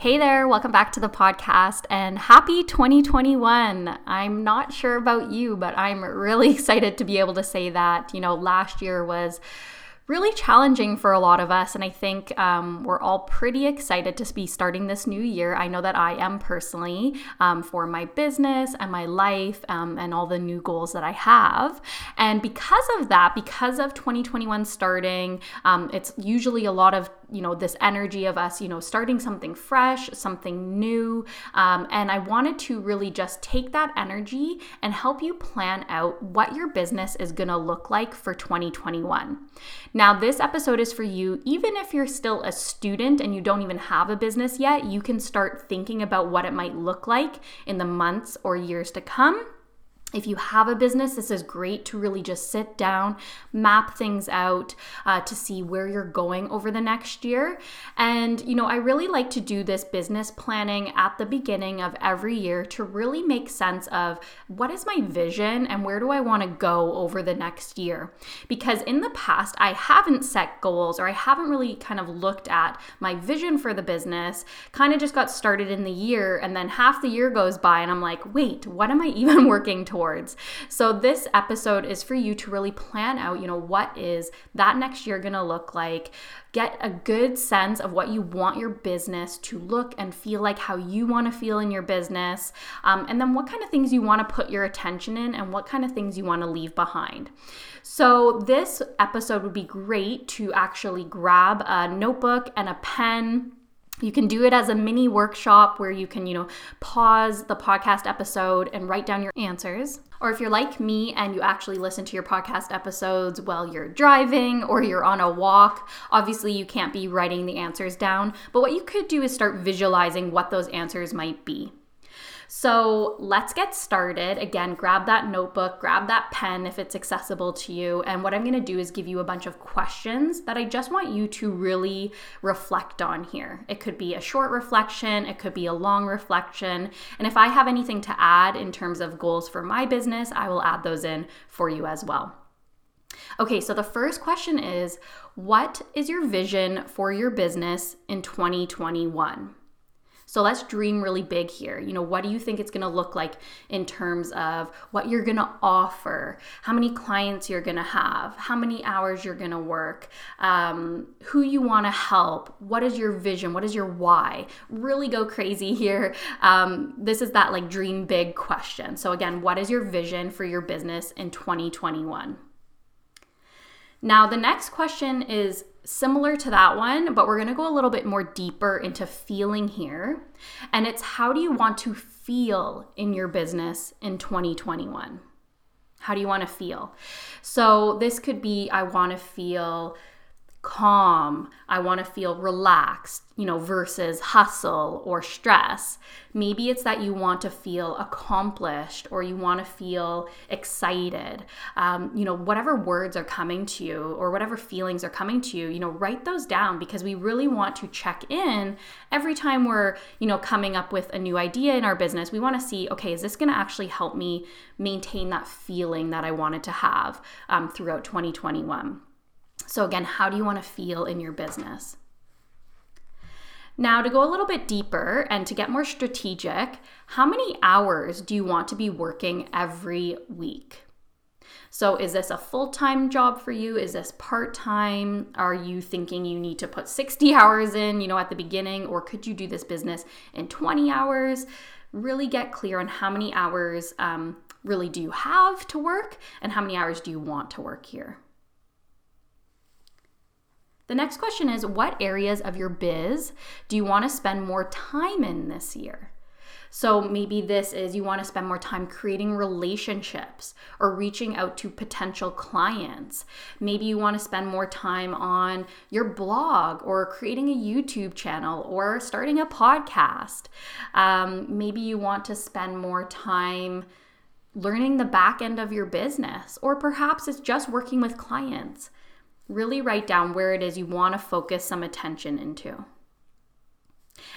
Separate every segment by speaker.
Speaker 1: Hey there, welcome back to the podcast and happy 2021. I'm not sure about you, but I'm really excited to be able to say that. You know, last year was really challenging for a lot of us. And I think um, we're all pretty excited to be starting this new year. I know that I am personally um, for my business and my life um, and all the new goals that I have. And because of that, because of 2021 starting, um, it's usually a lot of you know this energy of us you know starting something fresh something new um, and i wanted to really just take that energy and help you plan out what your business is going to look like for 2021 now this episode is for you. Even if you're still a student and you don't even have a business yet you can start thinking about what it might look like in the months or years to come if you have a business, this is great to really just sit down, map things out uh, to see where you're going over the next year. And, you know, I really like to do this business planning at the beginning of every year to really make sense of what is my vision and where do I want to go over the next year. Because in the past, I haven't set goals or I haven't really kind of looked at my vision for the business, kind of just got started in the year. And then half the year goes by and I'm like, wait, what am I even working towards? Towards. So this episode is for you to really plan out, you know, what is that next year going to look like? Get a good sense of what you want your business to look and feel like, how you want to feel in your business, um, and then what kind of things you want to put your attention in and what kind of things you want to leave behind. So, this episode would be great to actually grab a notebook and a pen you can do it as a mini workshop where you can, you know, pause the podcast episode and write down your answers. Or if you're like me and you actually listen to your podcast episodes while you're driving or you're on a walk, obviously you can't be writing the answers down. But what you could do is start visualizing what those answers might be. So let's get started. Again, grab that notebook, grab that pen if it's accessible to you. And what I'm going to do is give you a bunch of questions that I just want you to really reflect on here. It could be a short reflection, it could be a long reflection. And if I have anything to add in terms of goals for my business, I will add those in for you as well. Okay, so the first question is What is your vision for your business in 2021? So let's dream really big here. You know, what do you think it's going to look like in terms of what you're going to offer, how many clients you're going to have, how many hours you're going to work, um, who you want to help, what is your vision, what is your why? Really go crazy here. Um, this is that like dream big question. So, again, what is your vision for your business in 2021? Now, the next question is similar to that one, but we're going to go a little bit more deeper into feeling here. And it's how do you want to feel in your business in 2021? How do you want to feel? So, this could be I want to feel calm, I want to feel relaxed, you know, versus hustle or stress. Maybe it's that you want to feel accomplished or you want to feel excited. Um, you know, whatever words are coming to you or whatever feelings are coming to you, you know, write those down because we really want to check in every time we're, you know, coming up with a new idea in our business. We want to see, okay, is this going to actually help me maintain that feeling that I wanted to have um, throughout 2021? So, again, how do you want to feel in your business? Now, to go a little bit deeper and to get more strategic, how many hours do you want to be working every week? So, is this a full time job for you? Is this part time? Are you thinking you need to put 60 hours in, you know, at the beginning? Or could you do this business in 20 hours? Really get clear on how many hours um, really do you have to work and how many hours do you want to work here. The next question is What areas of your biz do you want to spend more time in this year? So maybe this is you want to spend more time creating relationships or reaching out to potential clients. Maybe you want to spend more time on your blog or creating a YouTube channel or starting a podcast. Um, maybe you want to spend more time learning the back end of your business, or perhaps it's just working with clients. Really write down where it is you want to focus some attention into.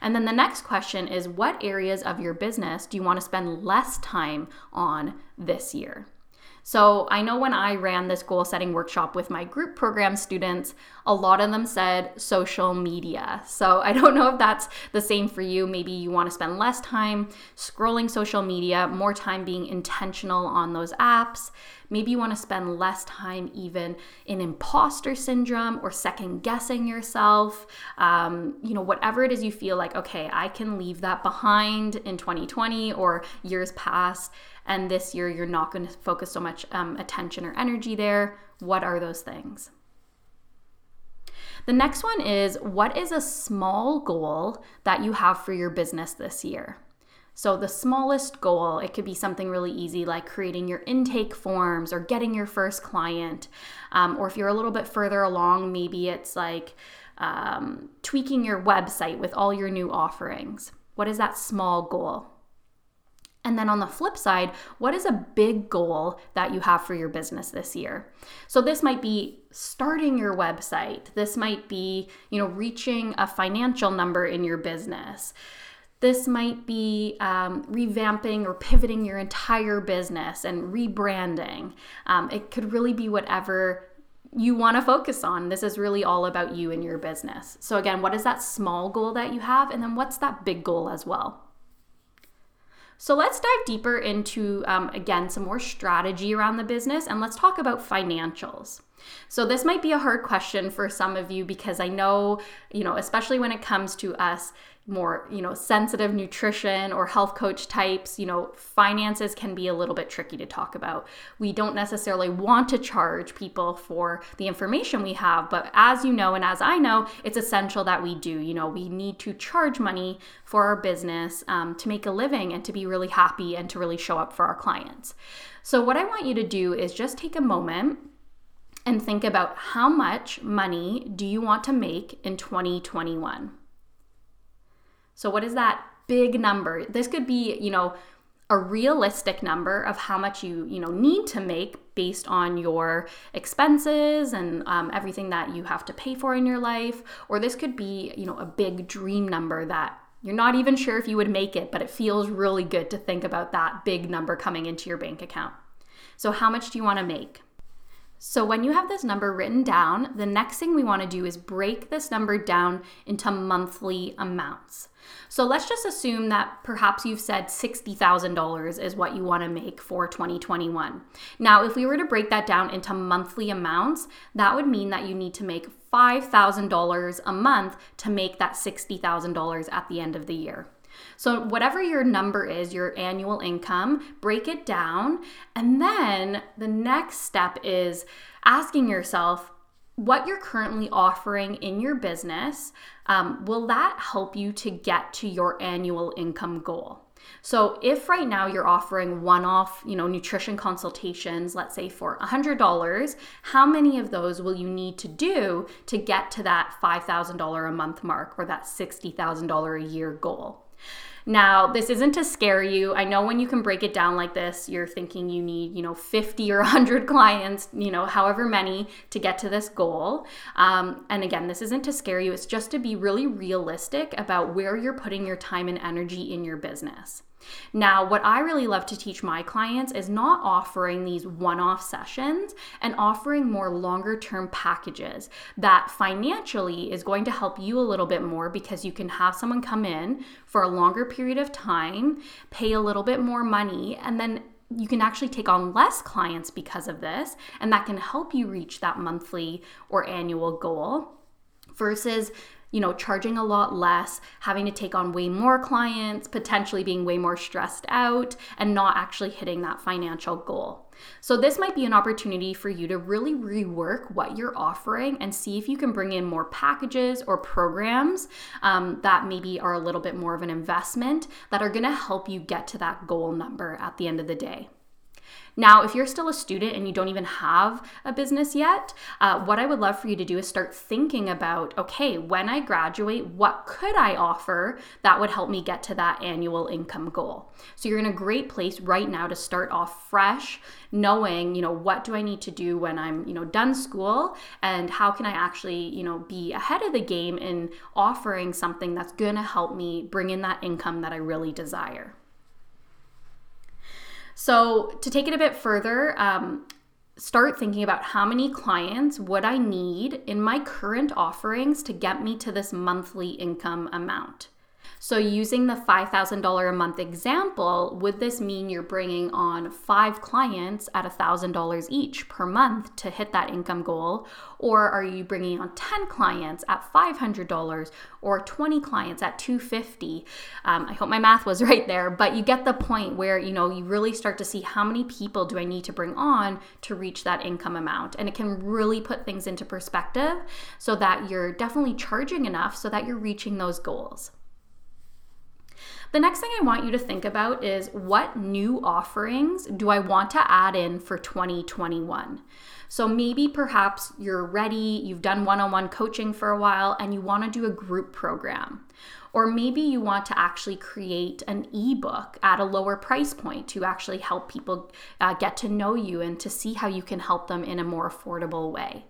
Speaker 1: And then the next question is what areas of your business do you want to spend less time on this year? So I know when I ran this goal setting workshop with my group program students, a lot of them said social media. So I don't know if that's the same for you. Maybe you want to spend less time scrolling social media, more time being intentional on those apps. Maybe you want to spend less time even in imposter syndrome or second guessing yourself. Um, you know, whatever it is you feel like, okay, I can leave that behind in 2020 or years past and this year you're not going to focus so much um, attention or energy there. What are those things? The next one is what is a small goal that you have for your business this year? So, the smallest goal, it could be something really easy like creating your intake forms or getting your first client. Um, or if you're a little bit further along, maybe it's like um, tweaking your website with all your new offerings. What is that small goal? And then on the flip side, what is a big goal that you have for your business this year? So this might be starting your website. This might be, you know, reaching a financial number in your business. This might be um, revamping or pivoting your entire business and rebranding. Um, it could really be whatever you want to focus on. This is really all about you and your business. So, again, what is that small goal that you have? And then what's that big goal as well? So let's dive deeper into, um, again, some more strategy around the business and let's talk about financials. So this might be a hard question for some of you because I know, you know, especially when it comes to us more, you know, sensitive nutrition or health coach types, you know, finances can be a little bit tricky to talk about. We don't necessarily want to charge people for the information we have, but as you know and as I know, it's essential that we do. You know, we need to charge money for our business um, to make a living and to be really happy and to really show up for our clients. So what I want you to do is just take a moment and think about how much money do you want to make in 2021? So, what is that big number? This could be, you know, a realistic number of how much you you know need to make based on your expenses and um, everything that you have to pay for in your life. Or this could be you know a big dream number that you're not even sure if you would make it but it feels really good to think about that big number coming into your bank account. So how much do you want to make so when you have this number written down, the next thing we want to do is break this number down into monthly amounts. So let's just assume that perhaps you've said $60,000 is what you want to make for 2021. Now, if we were to break that down into monthly amounts, that would mean that you need to make $5,000 a month to make that $60,000 at the end of the year. So, whatever your number is, your annual income, break it down. And then the next step is asking yourself, what you're currently offering in your business, um, will that help you to get to your annual income goal? So if right now you're offering one-off, you know, nutrition consultations, let's say for $100, how many of those will you need to do to get to that $5,000 a month mark or that $60,000 a year goal? Now, this isn't to scare you. I know when you can break it down like this, you're thinking you need, you know, 50 or 100 clients, you know, however many to get to this goal. Um, and again, this isn't to scare you, it's just to be really realistic about where you're putting your time and energy in your business. Now, what I really love to teach my clients is not offering these one off sessions and offering more longer term packages that financially is going to help you a little bit more because you can have someone come in for a longer period of time, pay a little bit more money, and then you can actually take on less clients because of this, and that can help you reach that monthly or annual goal versus you know, charging a lot less, having to take on way more clients, potentially being way more stressed out, and not actually hitting that financial goal. So, this might be an opportunity for you to really rework what you're offering and see if you can bring in more packages or programs um, that maybe are a little bit more of an investment that are gonna help you get to that goal number at the end of the day. Now, if you're still a student and you don't even have a business yet, uh, what I would love for you to do is start thinking about okay, when I graduate, what could I offer that would help me get to that annual income goal? So you're in a great place right now to start off fresh, knowing, you know, what do I need to do when I'm, you know, done school and how can I actually, you know, be ahead of the game in offering something that's going to help me bring in that income that I really desire. So, to take it a bit further, um, start thinking about how many clients would I need in my current offerings to get me to this monthly income amount. So, using the $5,000 a month example, would this mean you're bringing on five clients at $1,000 each per month to hit that income goal? Or are you bringing on 10 clients at $500 or 20 clients at 250? Um, I hope my math was right there, but you get the point where you know you really start to see how many people do I need to bring on to reach that income amount, and it can really put things into perspective so that you're definitely charging enough so that you're reaching those goals. The next thing I want you to think about is what new offerings do I want to add in for 2021? So maybe perhaps you're ready, you've done one on one coaching for a while, and you want to do a group program. Or maybe you want to actually create an ebook at a lower price point to actually help people uh, get to know you and to see how you can help them in a more affordable way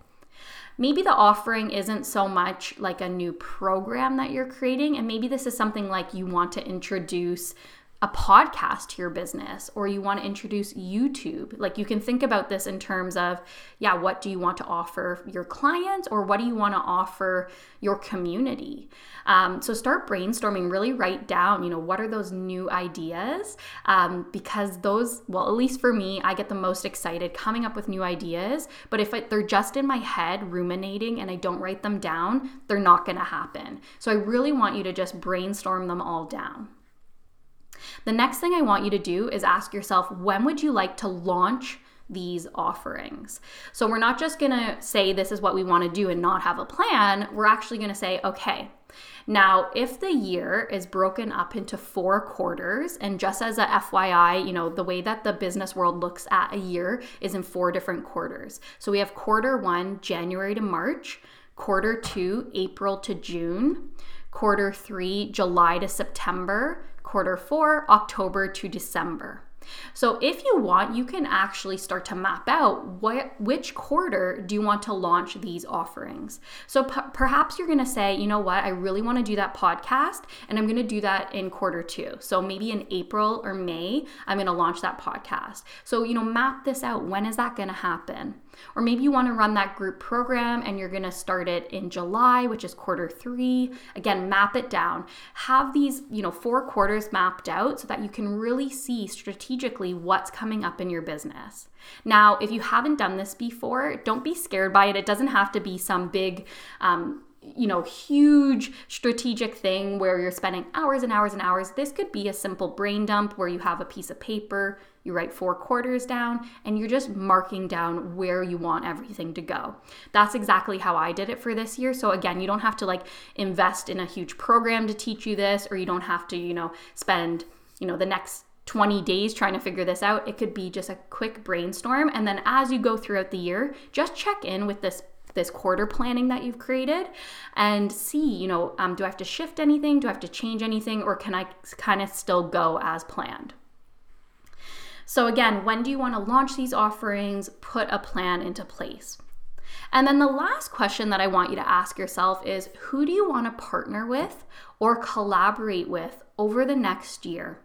Speaker 1: maybe the offering isn't so much like a new program that you're creating. And maybe this is something like you want to introduce a podcast to your business or you want to introduce YouTube. Like you can think about this in terms of, yeah, what do you want to offer your clients or what do you want to offer your community? Um, so start brainstorming, really write down, you know, what are those new ideas? Um, because those, well, at least for me, I get the most excited coming up with new ideas. But if they're just in my head ruminating and I don't write them down, they're not going to happen. So I really want you to just brainstorm them all down. The next thing I want you to do is ask yourself when would you like to launch these offerings. So we're not just going to say this is what we want to do and not have a plan. We're actually going to say, okay, now if the year is broken up into four quarters, and just as a FYI, you know, the way that the business world looks at a year is in four different quarters. So we have quarter one, January to March, quarter two, April to June, quarter three, July to September, quarter four, October to December. So if you want, you can actually start to map out what which quarter do you want to launch these offerings. So p- perhaps you're going to say, you know what, I really want to do that podcast and I'm going to do that in quarter 2. So maybe in April or May, I'm going to launch that podcast. So, you know, map this out. When is that going to happen? Or maybe you want to run that group program and you're going to start it in July, which is quarter 3. Again, map it down. Have these, you know, four quarters mapped out so that you can really see strategically what's coming up in your business. Now, if you haven't done this before, don't be scared by it. It doesn't have to be some big um, you know, huge strategic thing where you're spending hours and hours and hours. This could be a simple brain dump where you have a piece of paper, you write four quarters down, and you're just marking down where you want everything to go. That's exactly how I did it for this year. So, again, you don't have to like invest in a huge program to teach you this, or you don't have to, you know, spend, you know, the next 20 days trying to figure this out. It could be just a quick brainstorm. And then as you go throughout the year, just check in with this this quarter planning that you've created and see, you know, um, do I have to shift anything? Do I have to change anything? Or can I kind of still go as planned? So, again, when do you want to launch these offerings? Put a plan into place. And then the last question that I want you to ask yourself is who do you want to partner with or collaborate with over the next year?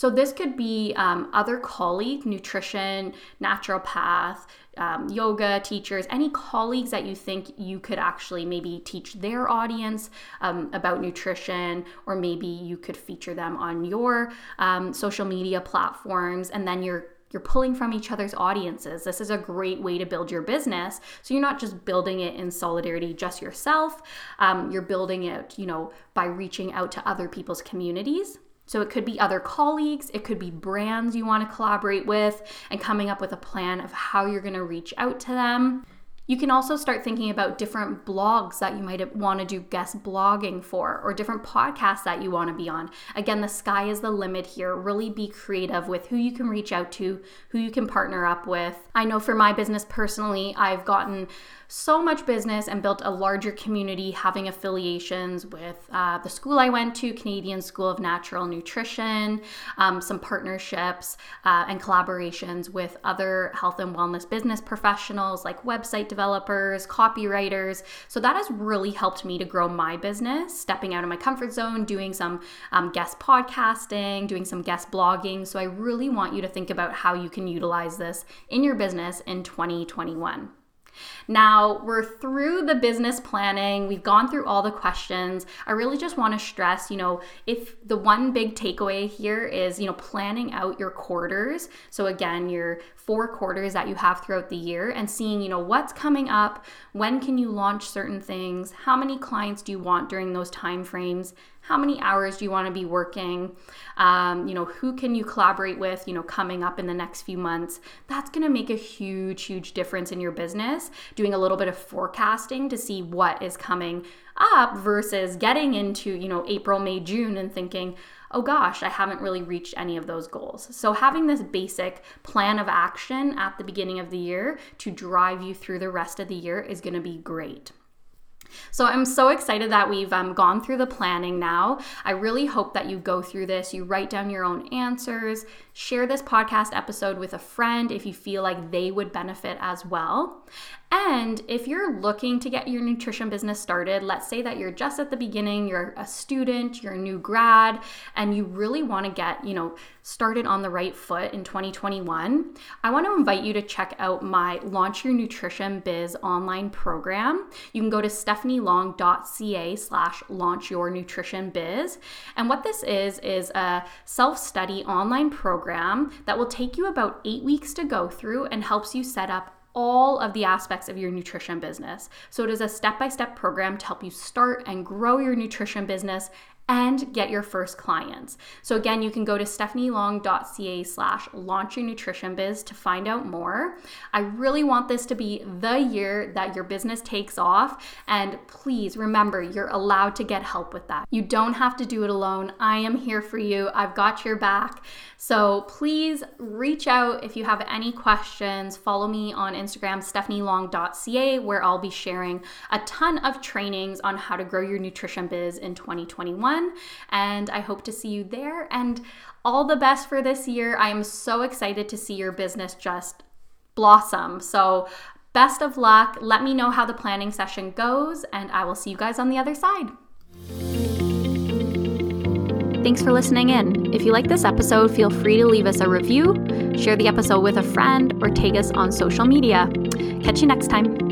Speaker 1: So, this could be um, other colleague, nutrition, naturopath, um, yoga teachers, any colleagues that you think you could actually maybe teach their audience um, about nutrition, or maybe you could feature them on your um, social media platforms, and then you're you're pulling from each other's audiences. This is a great way to build your business. So you're not just building it in solidarity just yourself. Um, you're building it, you know, by reaching out to other people's communities. So it could be other colleagues, it could be brands you want to collaborate with, and coming up with a plan of how you're going to reach out to them. You can also start thinking about different blogs that you might want to do guest blogging for or different podcasts that you want to be on. Again, the sky is the limit here. Really be creative with who you can reach out to, who you can partner up with. I know for my business personally, I've gotten so much business and built a larger community having affiliations with uh, the school I went to, Canadian School of Natural Nutrition, um, some partnerships uh, and collaborations with other health and wellness business professionals like website developers, copywriters. So that has really helped me to grow my business, stepping out of my comfort zone, doing some um, guest podcasting, doing some guest blogging. So I really want you to think about how you can utilize this in your business in 2021. Now, we're through the business planning. We've gone through all the questions. I really just want to stress, you know, if the one big takeaway here is, you know, planning out your quarters. So again, your four quarters that you have throughout the year and seeing, you know, what's coming up, when can you launch certain things, how many clients do you want during those time frames, how many hours do you want to be working um, you know who can you collaborate with you know coming up in the next few months that's going to make a huge huge difference in your business doing a little bit of forecasting to see what is coming up versus getting into you know april may june and thinking oh gosh, I haven't really reached any of those goals. So, having this basic plan of action at the beginning of the year to drive you through the rest of the year is going to be great. So I'm so excited that we've um, gone through the planning now. I really hope that you go through this, you write down your own answers, share this podcast episode with a friend if you feel like they would benefit as well. And if you're looking to get your nutrition business started, let's say that you're just at the beginning, you're a student, you're a new grad, and you really want to get, you know, started on the right foot in 2021, I want to invite you to check out my Launch Your Nutrition Biz online program. You can go to stephanielong.ca slash launch your nutrition biz. And what this is, is a self-study online program that will take you about eight weeks to go through and helps you set up all of the aspects of your nutrition business. So it is a step by step program to help you start and grow your nutrition business and get your first clients. So again, you can go to stephanielong.ca slash launch your nutrition biz to find out more. I really want this to be the year that your business takes off. And please remember, you're allowed to get help with that. You don't have to do it alone. I am here for you. I've got your back. So please reach out if you have any questions. Follow me on Instagram, stephanielong.ca, where I'll be sharing a ton of trainings on how to grow your nutrition biz in 2021 And I hope to see you there. And all the best for this year. I am so excited to see your business just blossom. So, best of luck. Let me know how the planning session goes, and I will see you guys on the other side. Thanks for listening in. If you like this episode, feel free to leave us a review, share the episode with a friend, or tag us on social media. Catch you next time.